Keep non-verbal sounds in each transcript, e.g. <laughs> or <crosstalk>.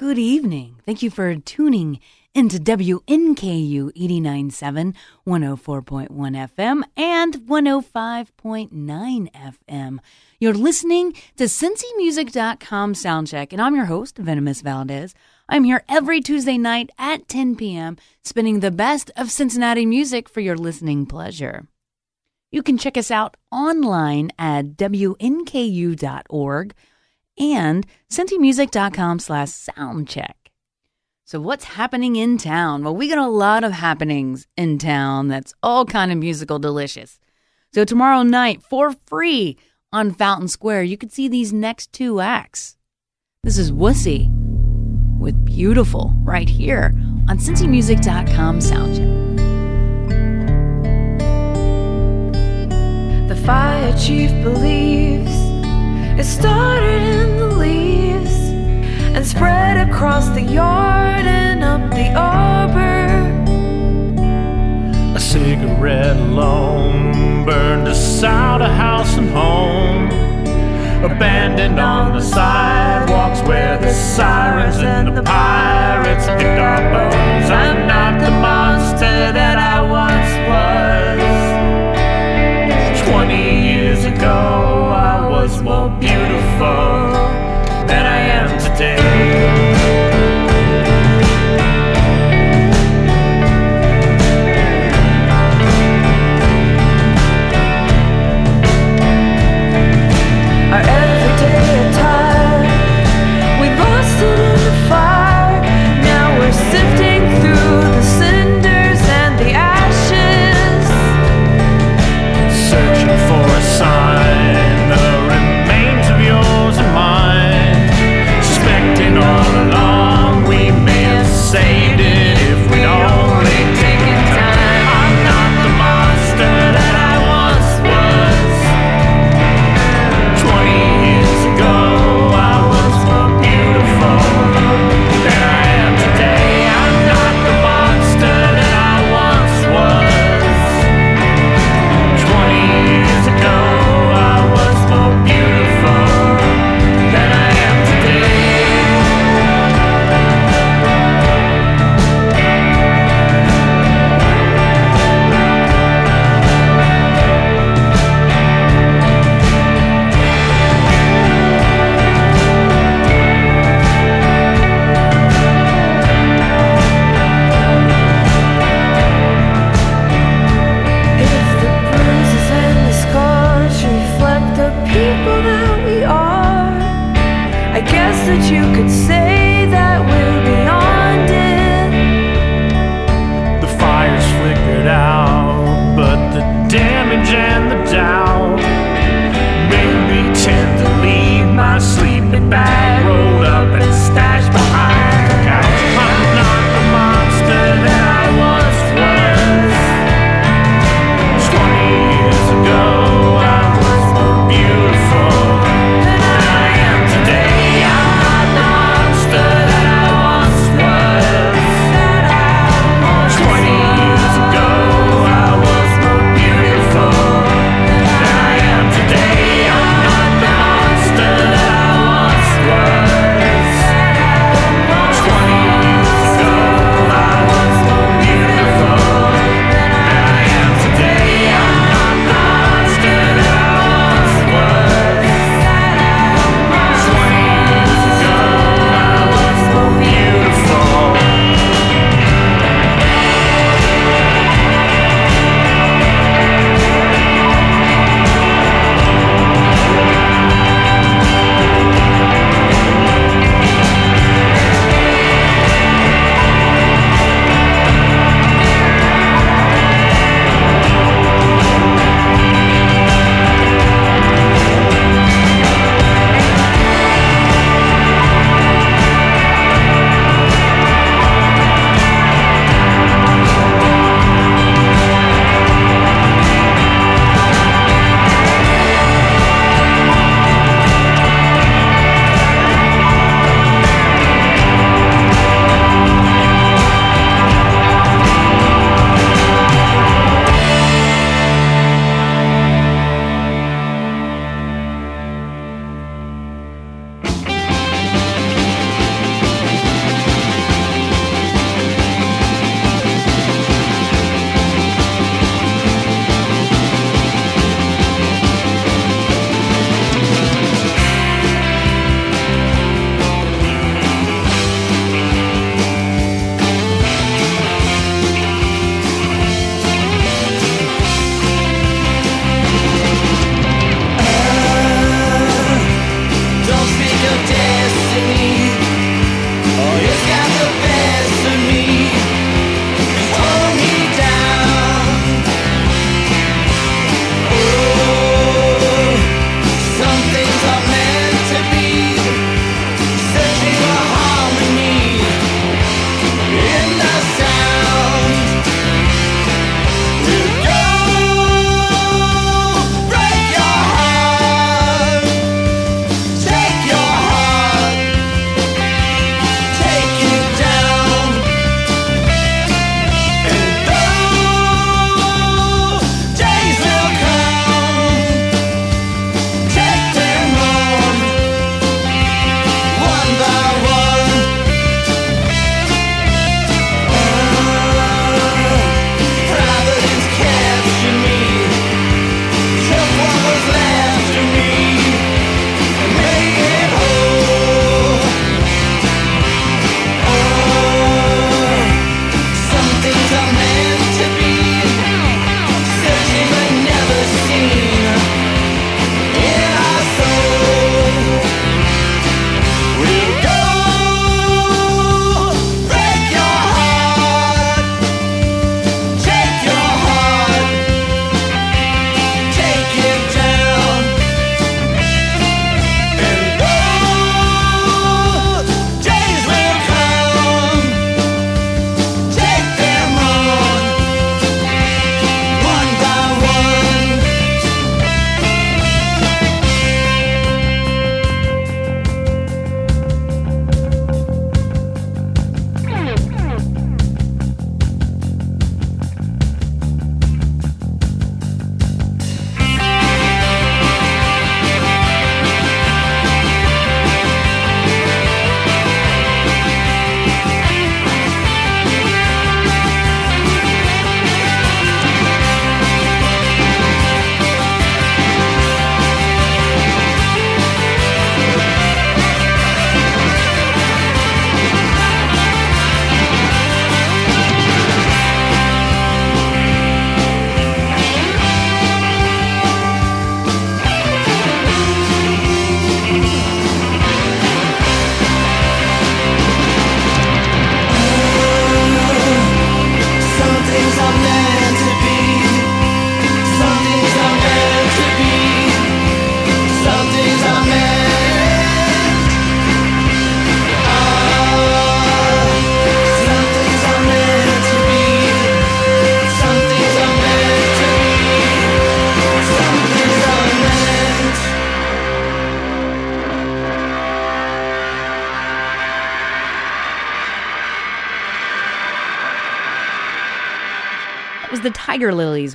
good evening. Thank you for tuning into WNKU 89.7, 104.1 FM, and 105.9 FM. You're listening to CincyMusic.com Soundcheck, and I'm your host, Venomous Valdez. I'm here every Tuesday night at 10 p.m., spinning the best of Cincinnati music for your listening pleasure. You can check us out online at WNKU.org and cincymusic.com slash soundcheck. So what's happening in town? Well, we got a lot of happenings in town that's all kind of musical delicious. So tomorrow night, for free on Fountain Square, you could see these next two acts. This is Wussy with Beautiful right here on cincymusic.com soundcheck. The fire chief believes it started spread across the yard and up the arbor. A cigarette alone burned us out of house and home. Abandoned on the sidewalks where the sirens and the pirates picked our bones. I'm not the monster that I once was. Twenty years ago, I was more beautiful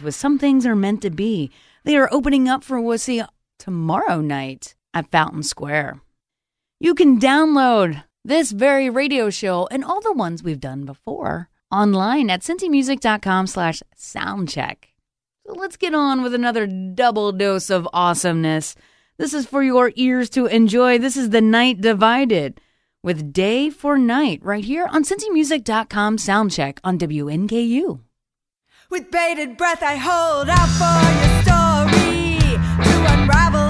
with Some Things Are Meant to Be. They are opening up for Wussy tomorrow night at Fountain Square. You can download this very radio show and all the ones we've done before online at cincymusic.com slash soundcheck. So let's get on with another double dose of awesomeness. This is for your ears to enjoy. This is The Night Divided with Day for Night right here on cincymusic.com soundcheck on WNKU. With bated breath, I hold out for your story to unravel.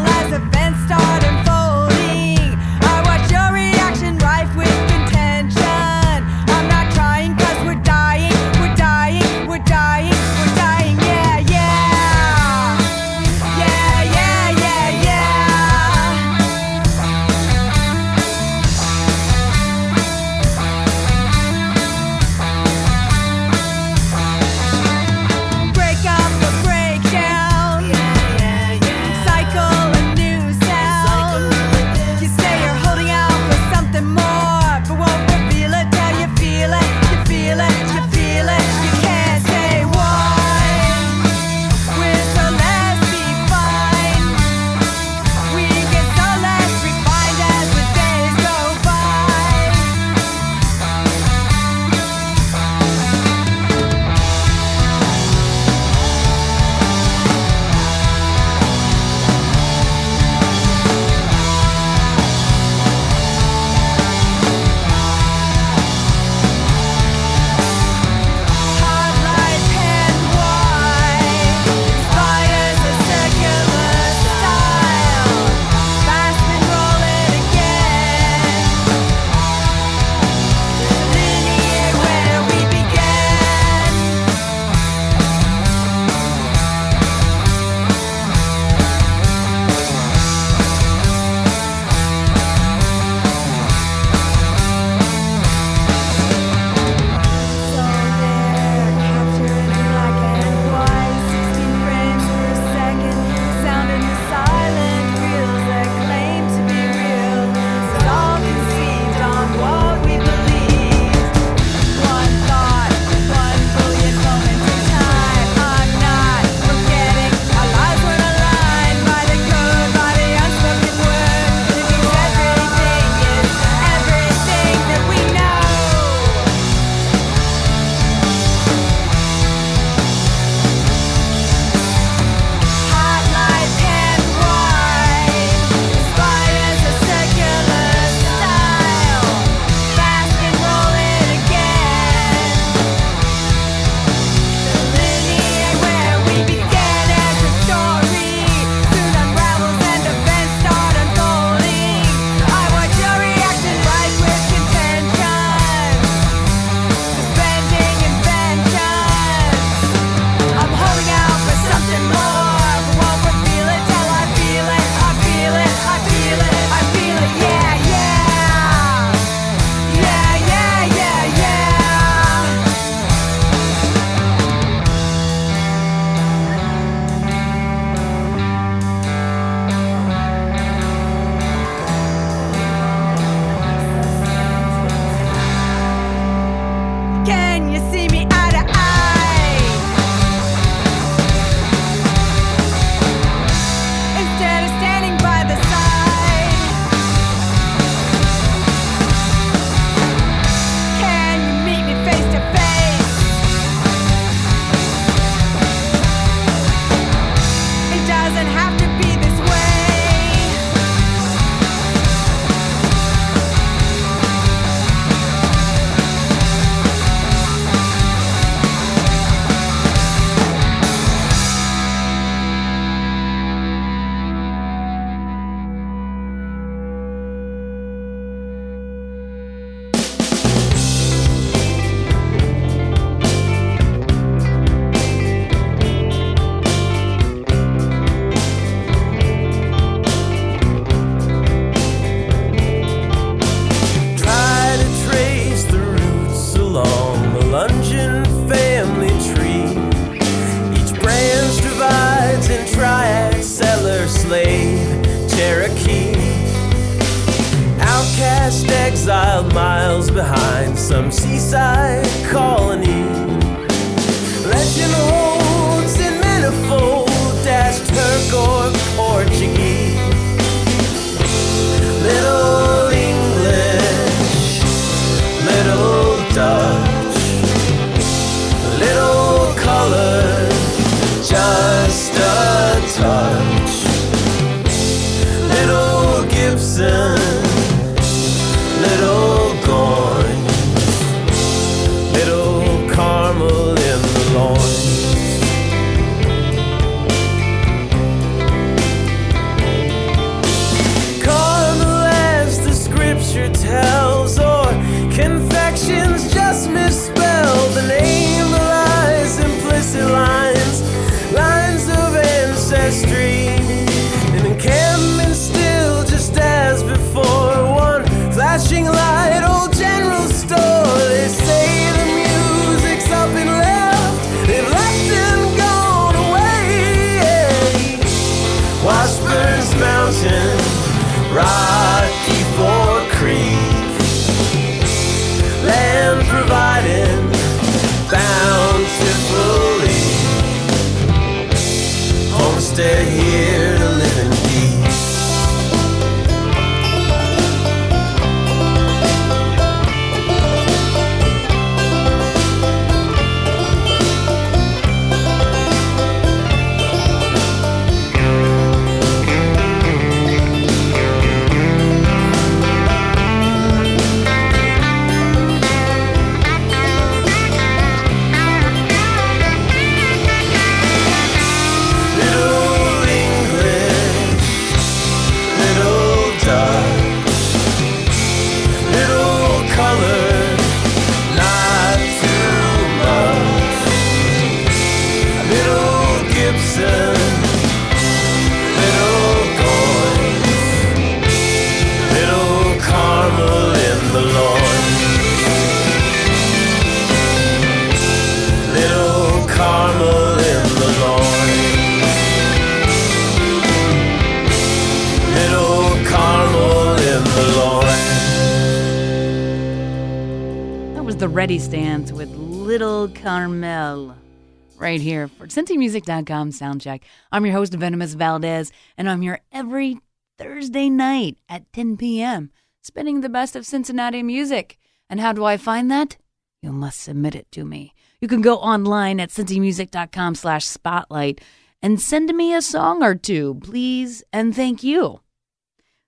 CincyMusic.com soundcheck. I'm your host, Venomous Valdez, and I'm here every Thursday night at 10 p.m., spinning the best of Cincinnati music. And how do I find that? You must submit it to me. You can go online at CincyMusic.com slash spotlight and send me a song or two, please, and thank you.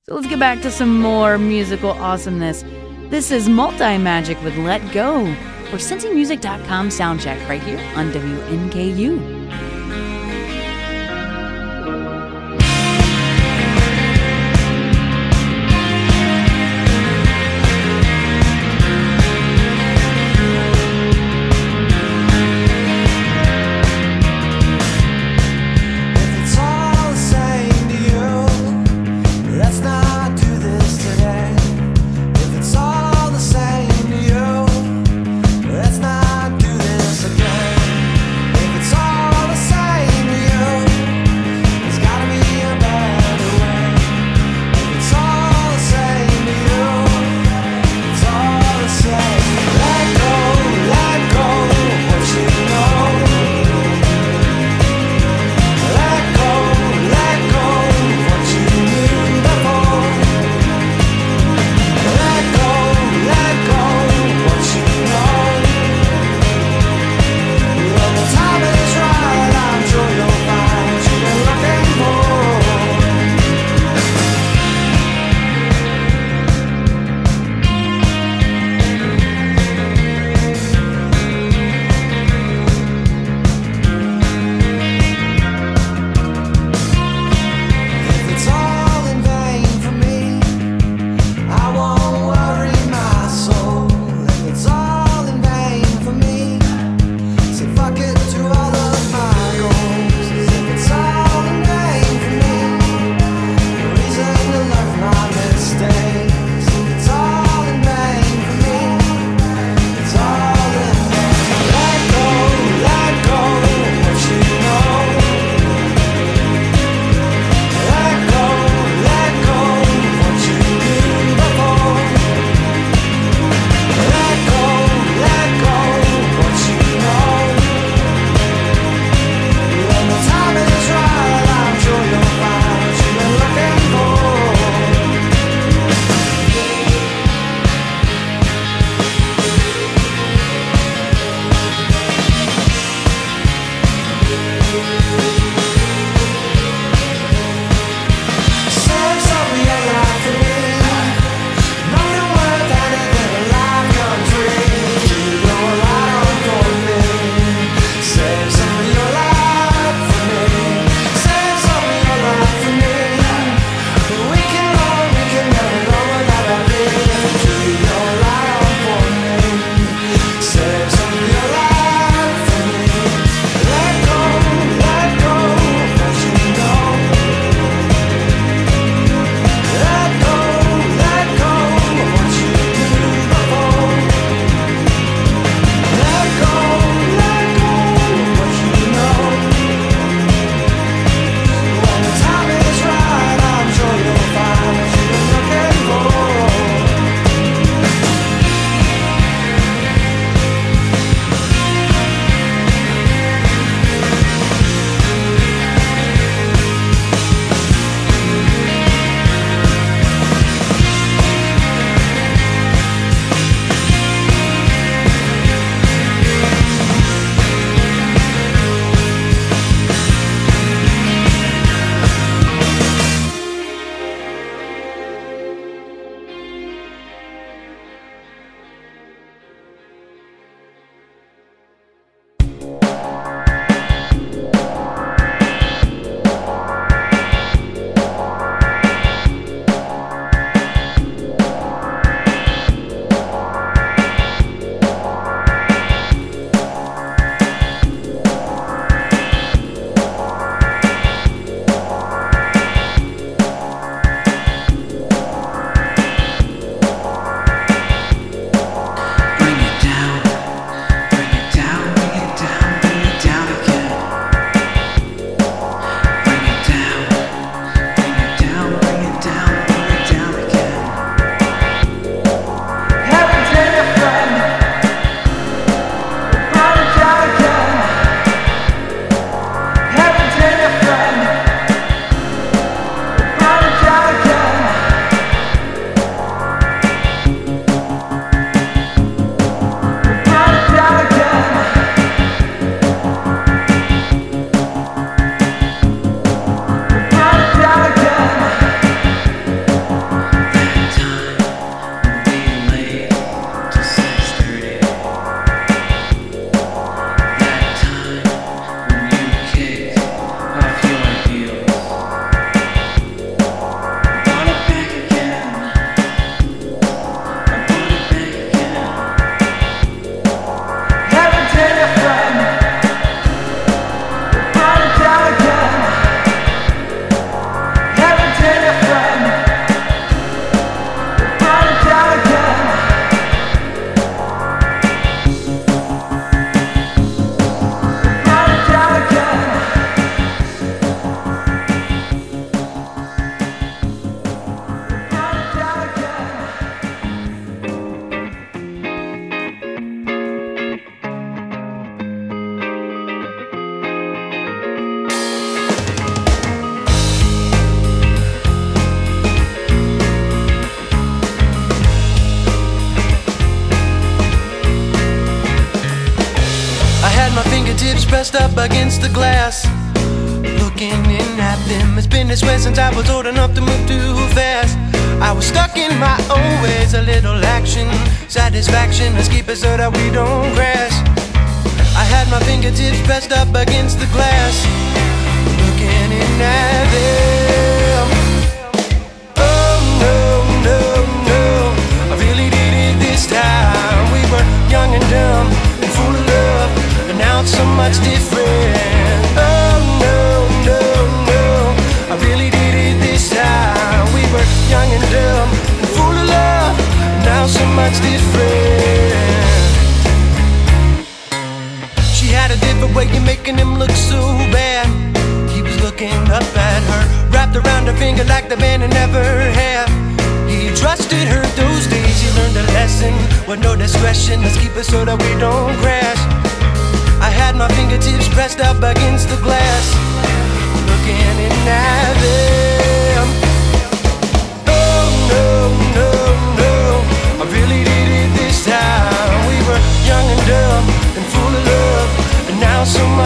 So let's get back to some more musical awesomeness. This is Multimagic with Let Go for CincyMusic.com soundcheck right here on WNKU.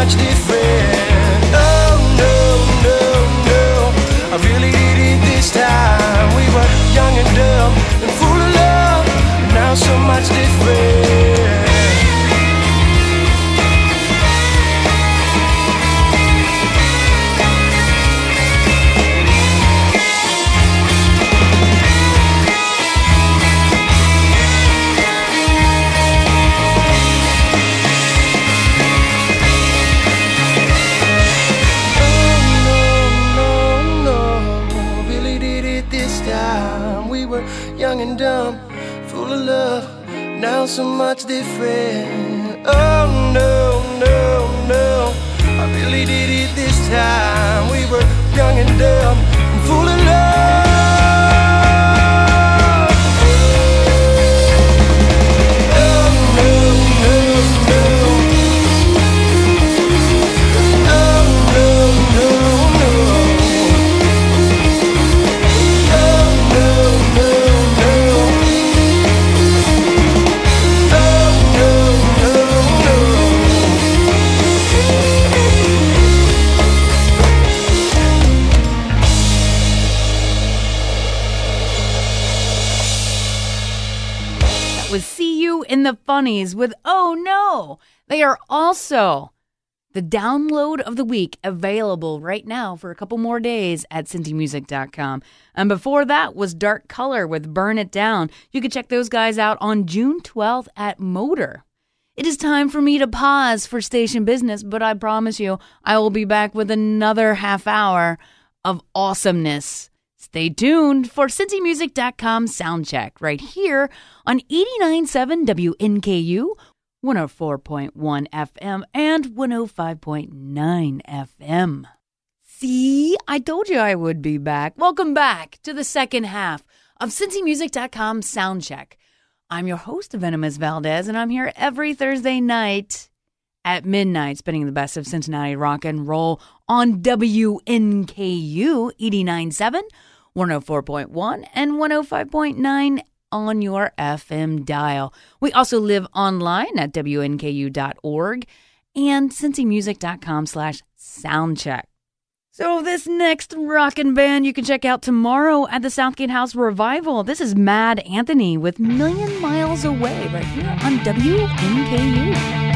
Much different. So much different. With Oh No. They are also the download of the week available right now for a couple more days at cincymusic.com. And before that was Dark Colour with Burn It Down. You can check those guys out on June 12th at MOTR. It is time for me to pause for station business, but I promise you I will be back with another half hour of awesomeness. Stay tuned for CincyMusic.com soundcheck right here on 89.7 WNKU, 104.1 FM, and 105.9 FM. See, I told you I would be back. Welcome back to the second half of CincyMusic.com soundcheck. I'm your host, Venomous Valdez, and I'm here every Thursday night at midnight, spinning the best of Cincinnati rock and roll on WNKU 89.7, 104.1, and 105.9 on your FM dial. We also live online at WNKU.org and CincyMusic.com slash soundcheck. So this next rockin' band you can check out tomorrow at the Southgate House Revival. This is Mad Anthony with Million Miles Away right here on WNKU.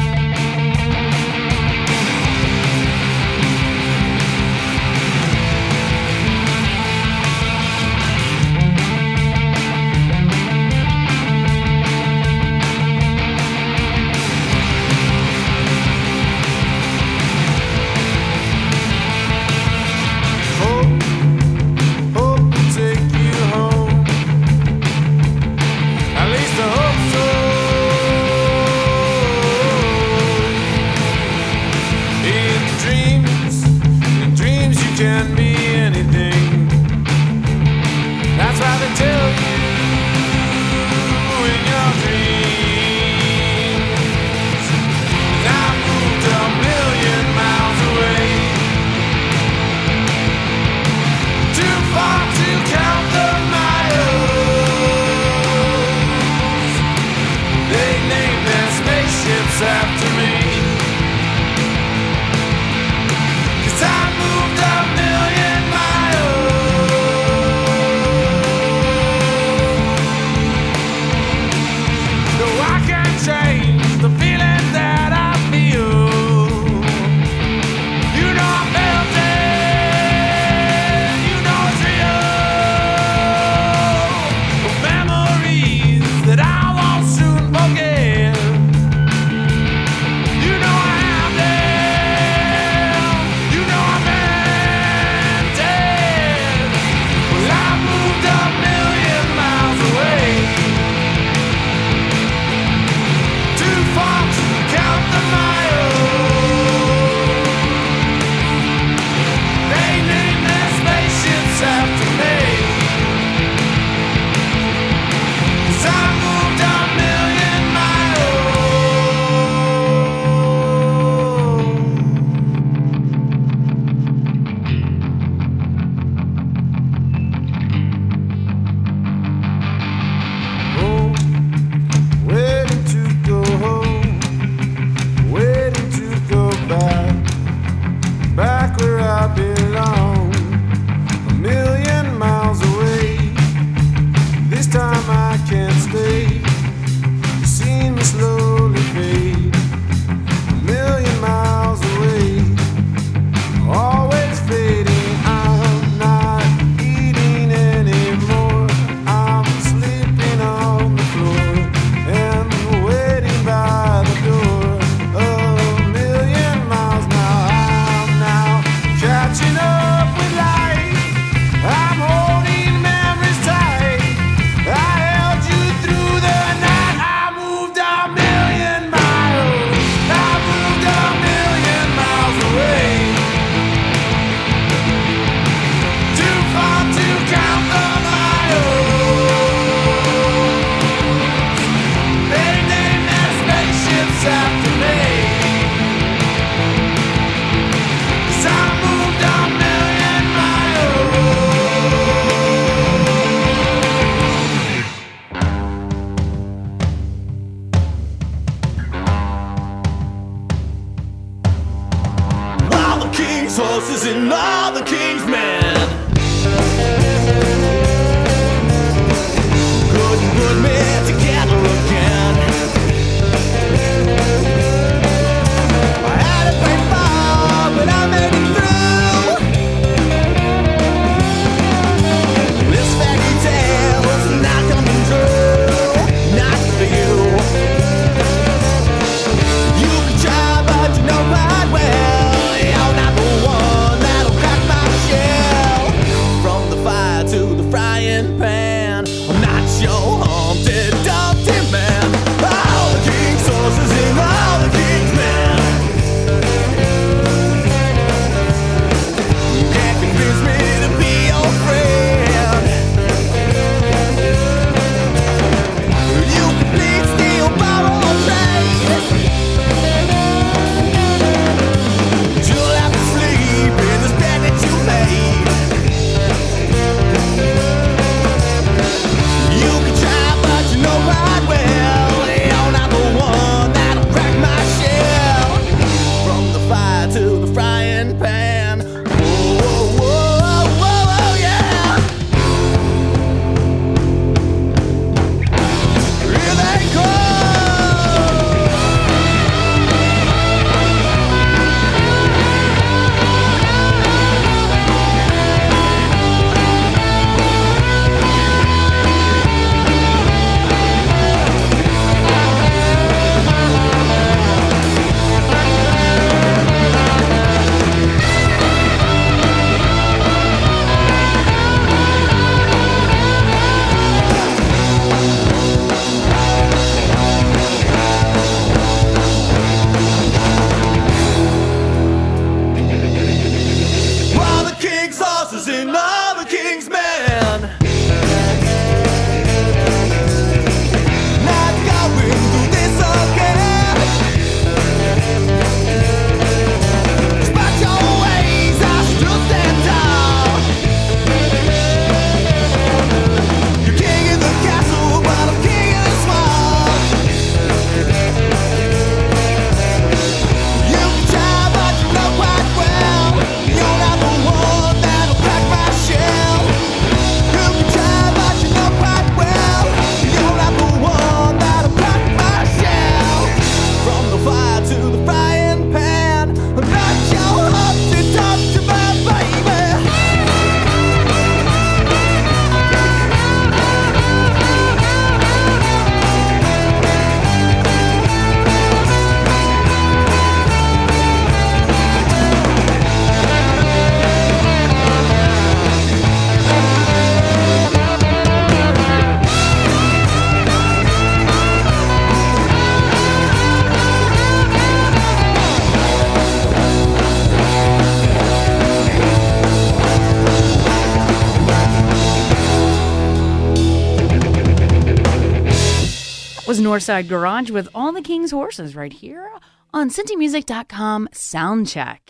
Northside Garage with all the King's horses right here on CincyMusic.com Soundcheck.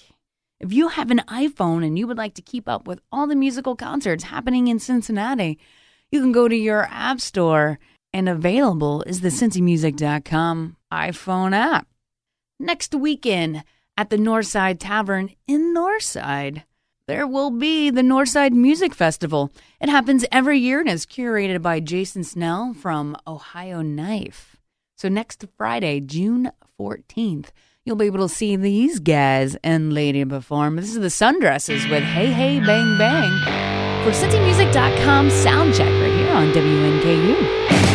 If you have an iPhone and you would like to keep up with all the musical concerts happening in Cincinnati, you can go to your app store and available is the CincyMusic.com iPhone app. Next weekend at the Northside Tavern in Northside, there will be the Northside Music Festival. It happens every year and is curated by Jason Snell from Ohio Knife. So next Friday, June 14th, you'll be able to see these guys and lady perform. This is the Sundresses with Hey Hey Bang Bang for CincyMusic.com soundcheck right here on WNKU.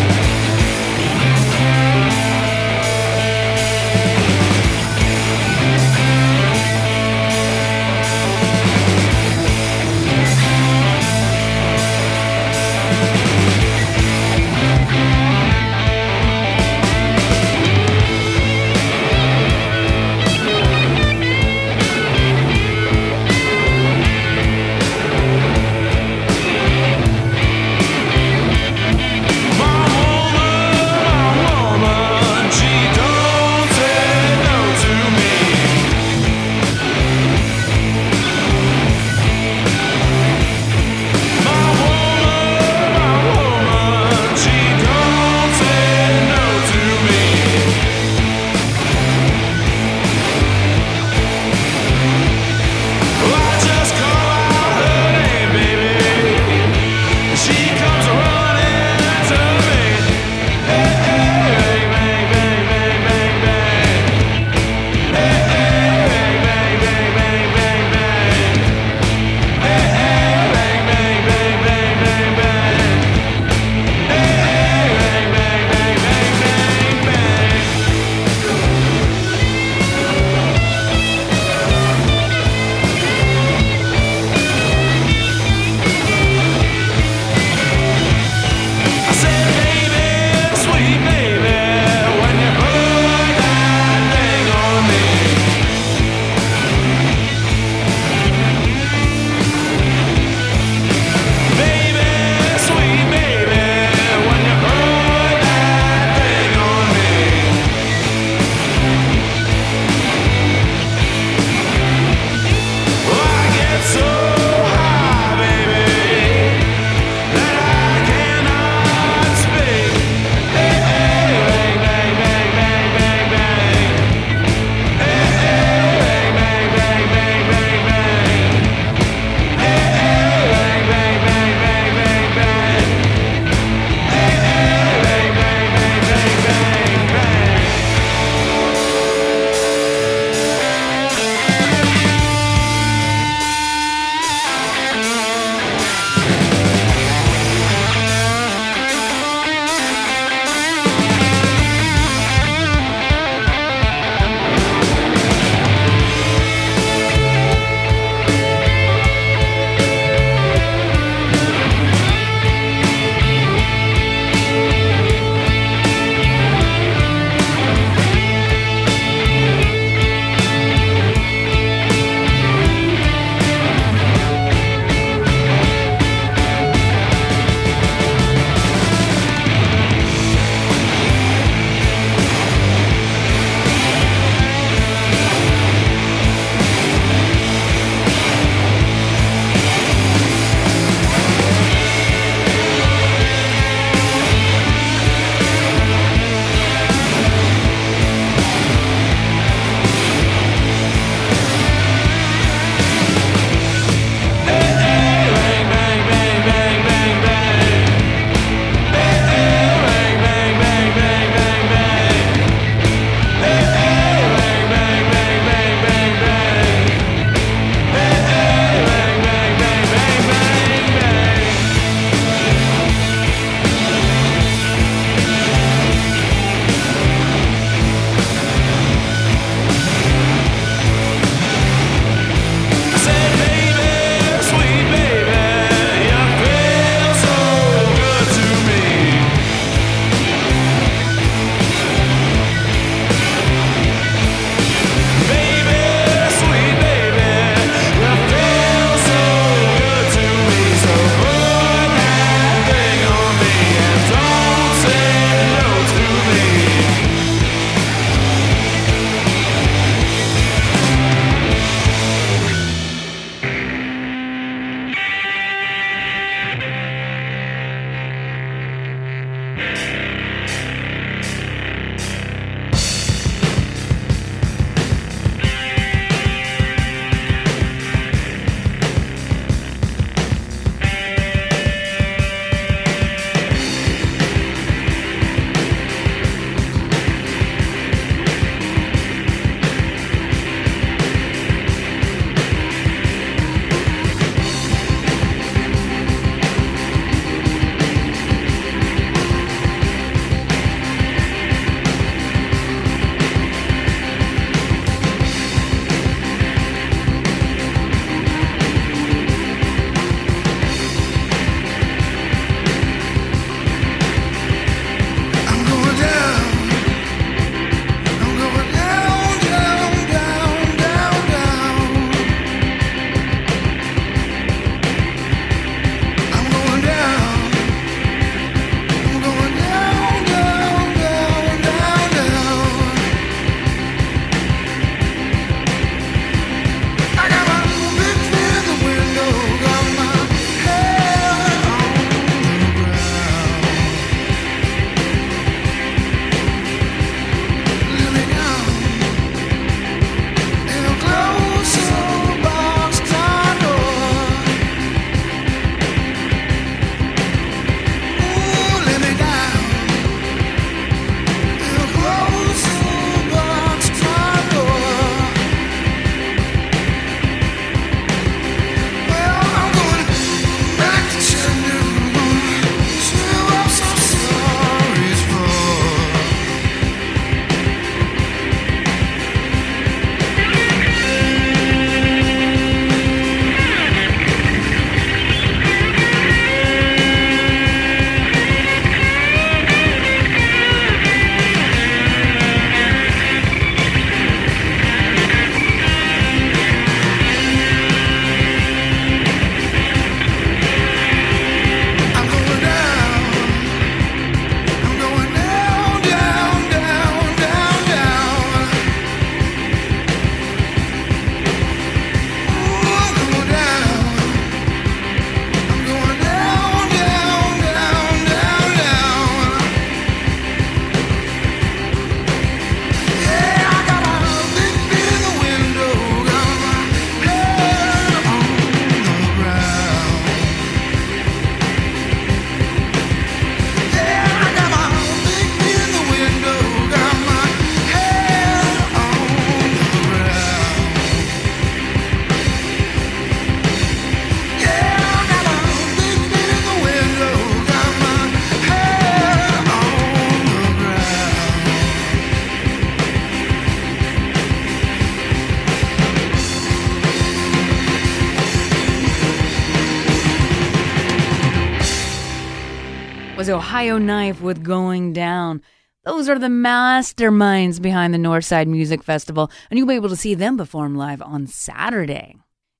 Was Ohio Knife with Going Down. Those are the masterminds behind the Northside Music Festival, and you'll be able to see them perform live on Saturday.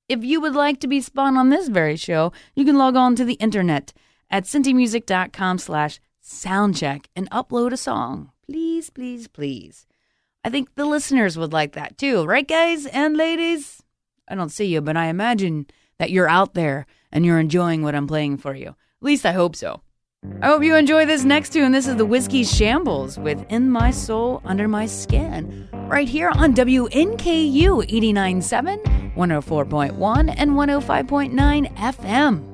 If you would like to be spun on this very show, you can log on to the internet at cincymusic.com slash soundcheck and upload a song. Please, please, please. I think the listeners would like that too, right, guys and ladies? I don't see you, but I imagine that you're out there and you're enjoying what I'm playing for you. At least I hope so. I hope you enjoy this next tune. This is the Whiskey Shambles with In My Soul, Under My Skin, right here on WNKU 89.7, 104.1, and 105.9 FM.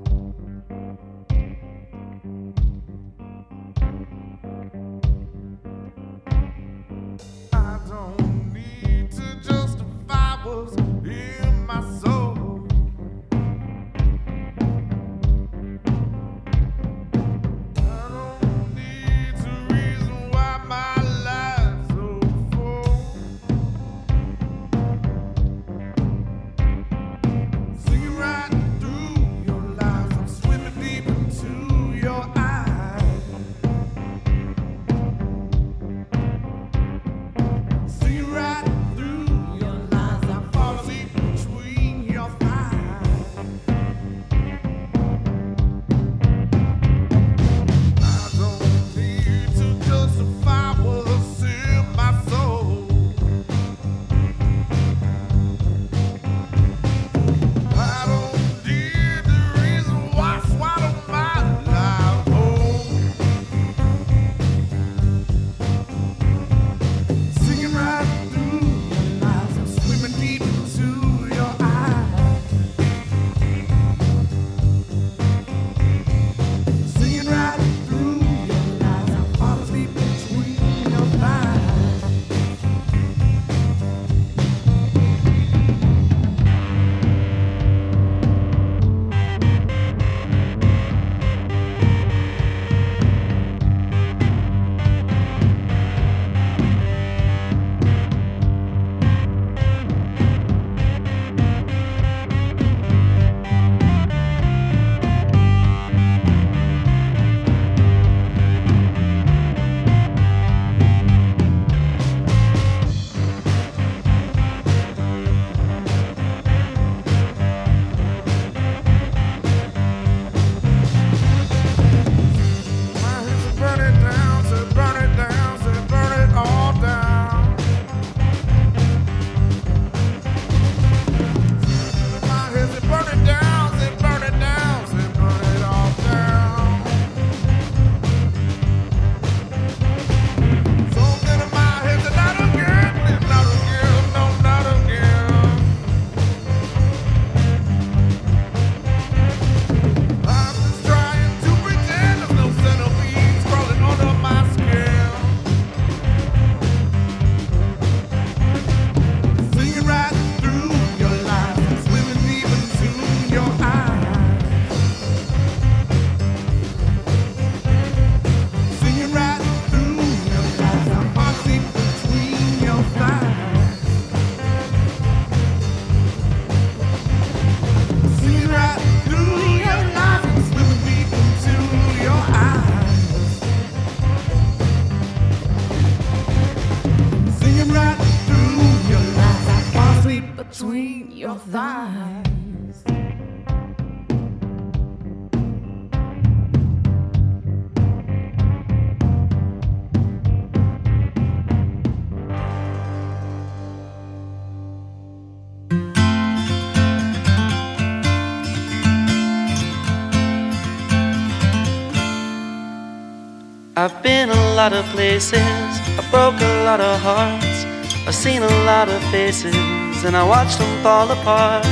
I've been a lot of places, I broke a lot of hearts, I've seen a lot of faces, and I watched them fall apart.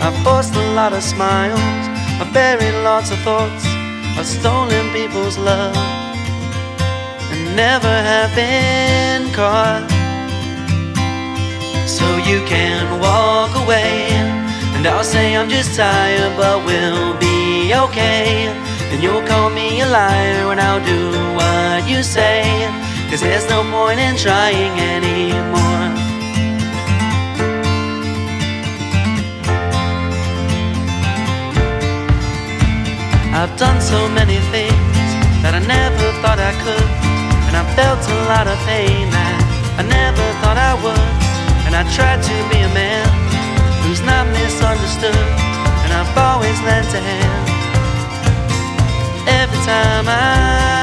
I've forced a lot of smiles, I've buried lots of thoughts, I've stolen people's love, and never have been caught. So you can walk away, and I'll say I'm just tired, but we'll be okay. And you'll call me a liar, and I'll do what you say. Cause there's no point in trying anymore. I've done so many things that I never thought I could, and I felt a lot of pain that I never thought I would. And I tried to be a man who's not misunderstood, and I've always lent a hand time I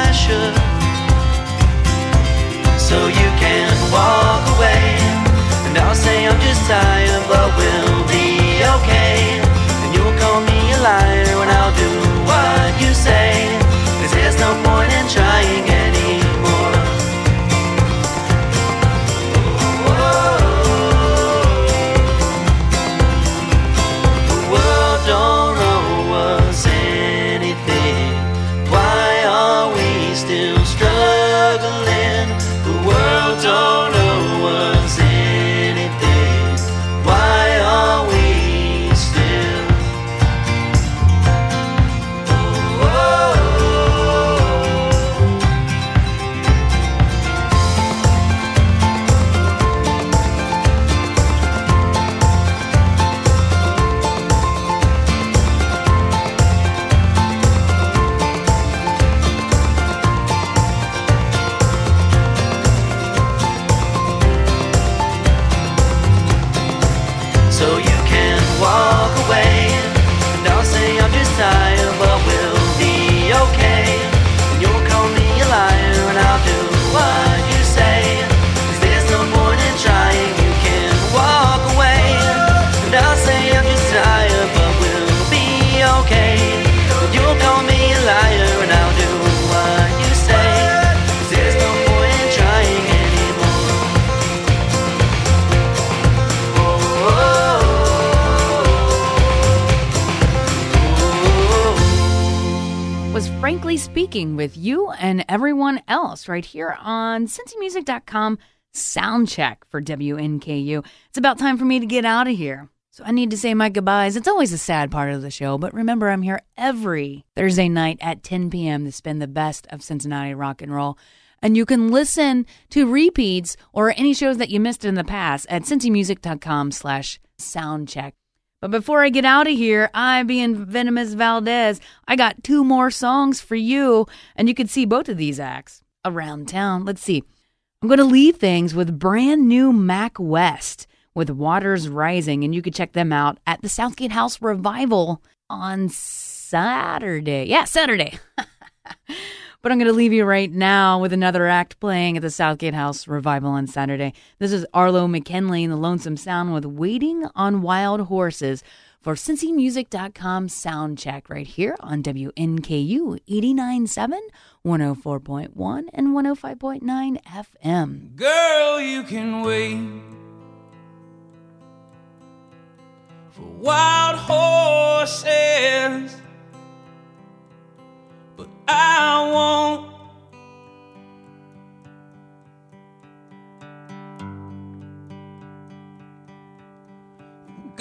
else right here on CincyMusic.com soundcheck for WNKU. It's about time for me to get out of here. So I need to say my goodbyes. It's always a sad part of the show, but remember I'm here every Thursday night at 10 p.m. to spend the best of Cincinnati rock and roll. And you can listen to repeats or any shows that you missed in the past at cincymusic.com slash soundcheck. But before I get out of here, I being Venomous Valdez, I got two more songs for you, and you can see both of these acts around town. Let's see. I'm going to leave things with brand new Mack West with Waters Rising, and you can check them out at the Southgate House Revival on Saturday. Yeah, Saturday. <laughs> But I'm going to leave you right now with another act playing at the Southgate House Revival on Saturday. This is Arlo McKinley and the Lonesome Sound with Waiting on Wild Horses for CincyMusic.com sound check right here on WNKU 89.7, 104.1, and 105.9 FM. Girl, you can wait for wild horses, but I won't.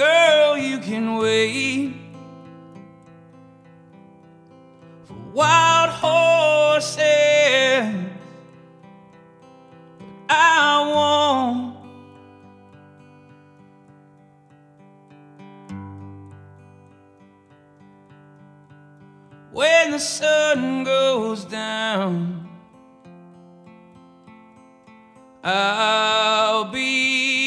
Girl, you can wait for wild horses, but I won't. When the sun goes down, I'll be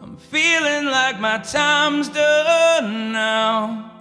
I'm feeling like my time's done now.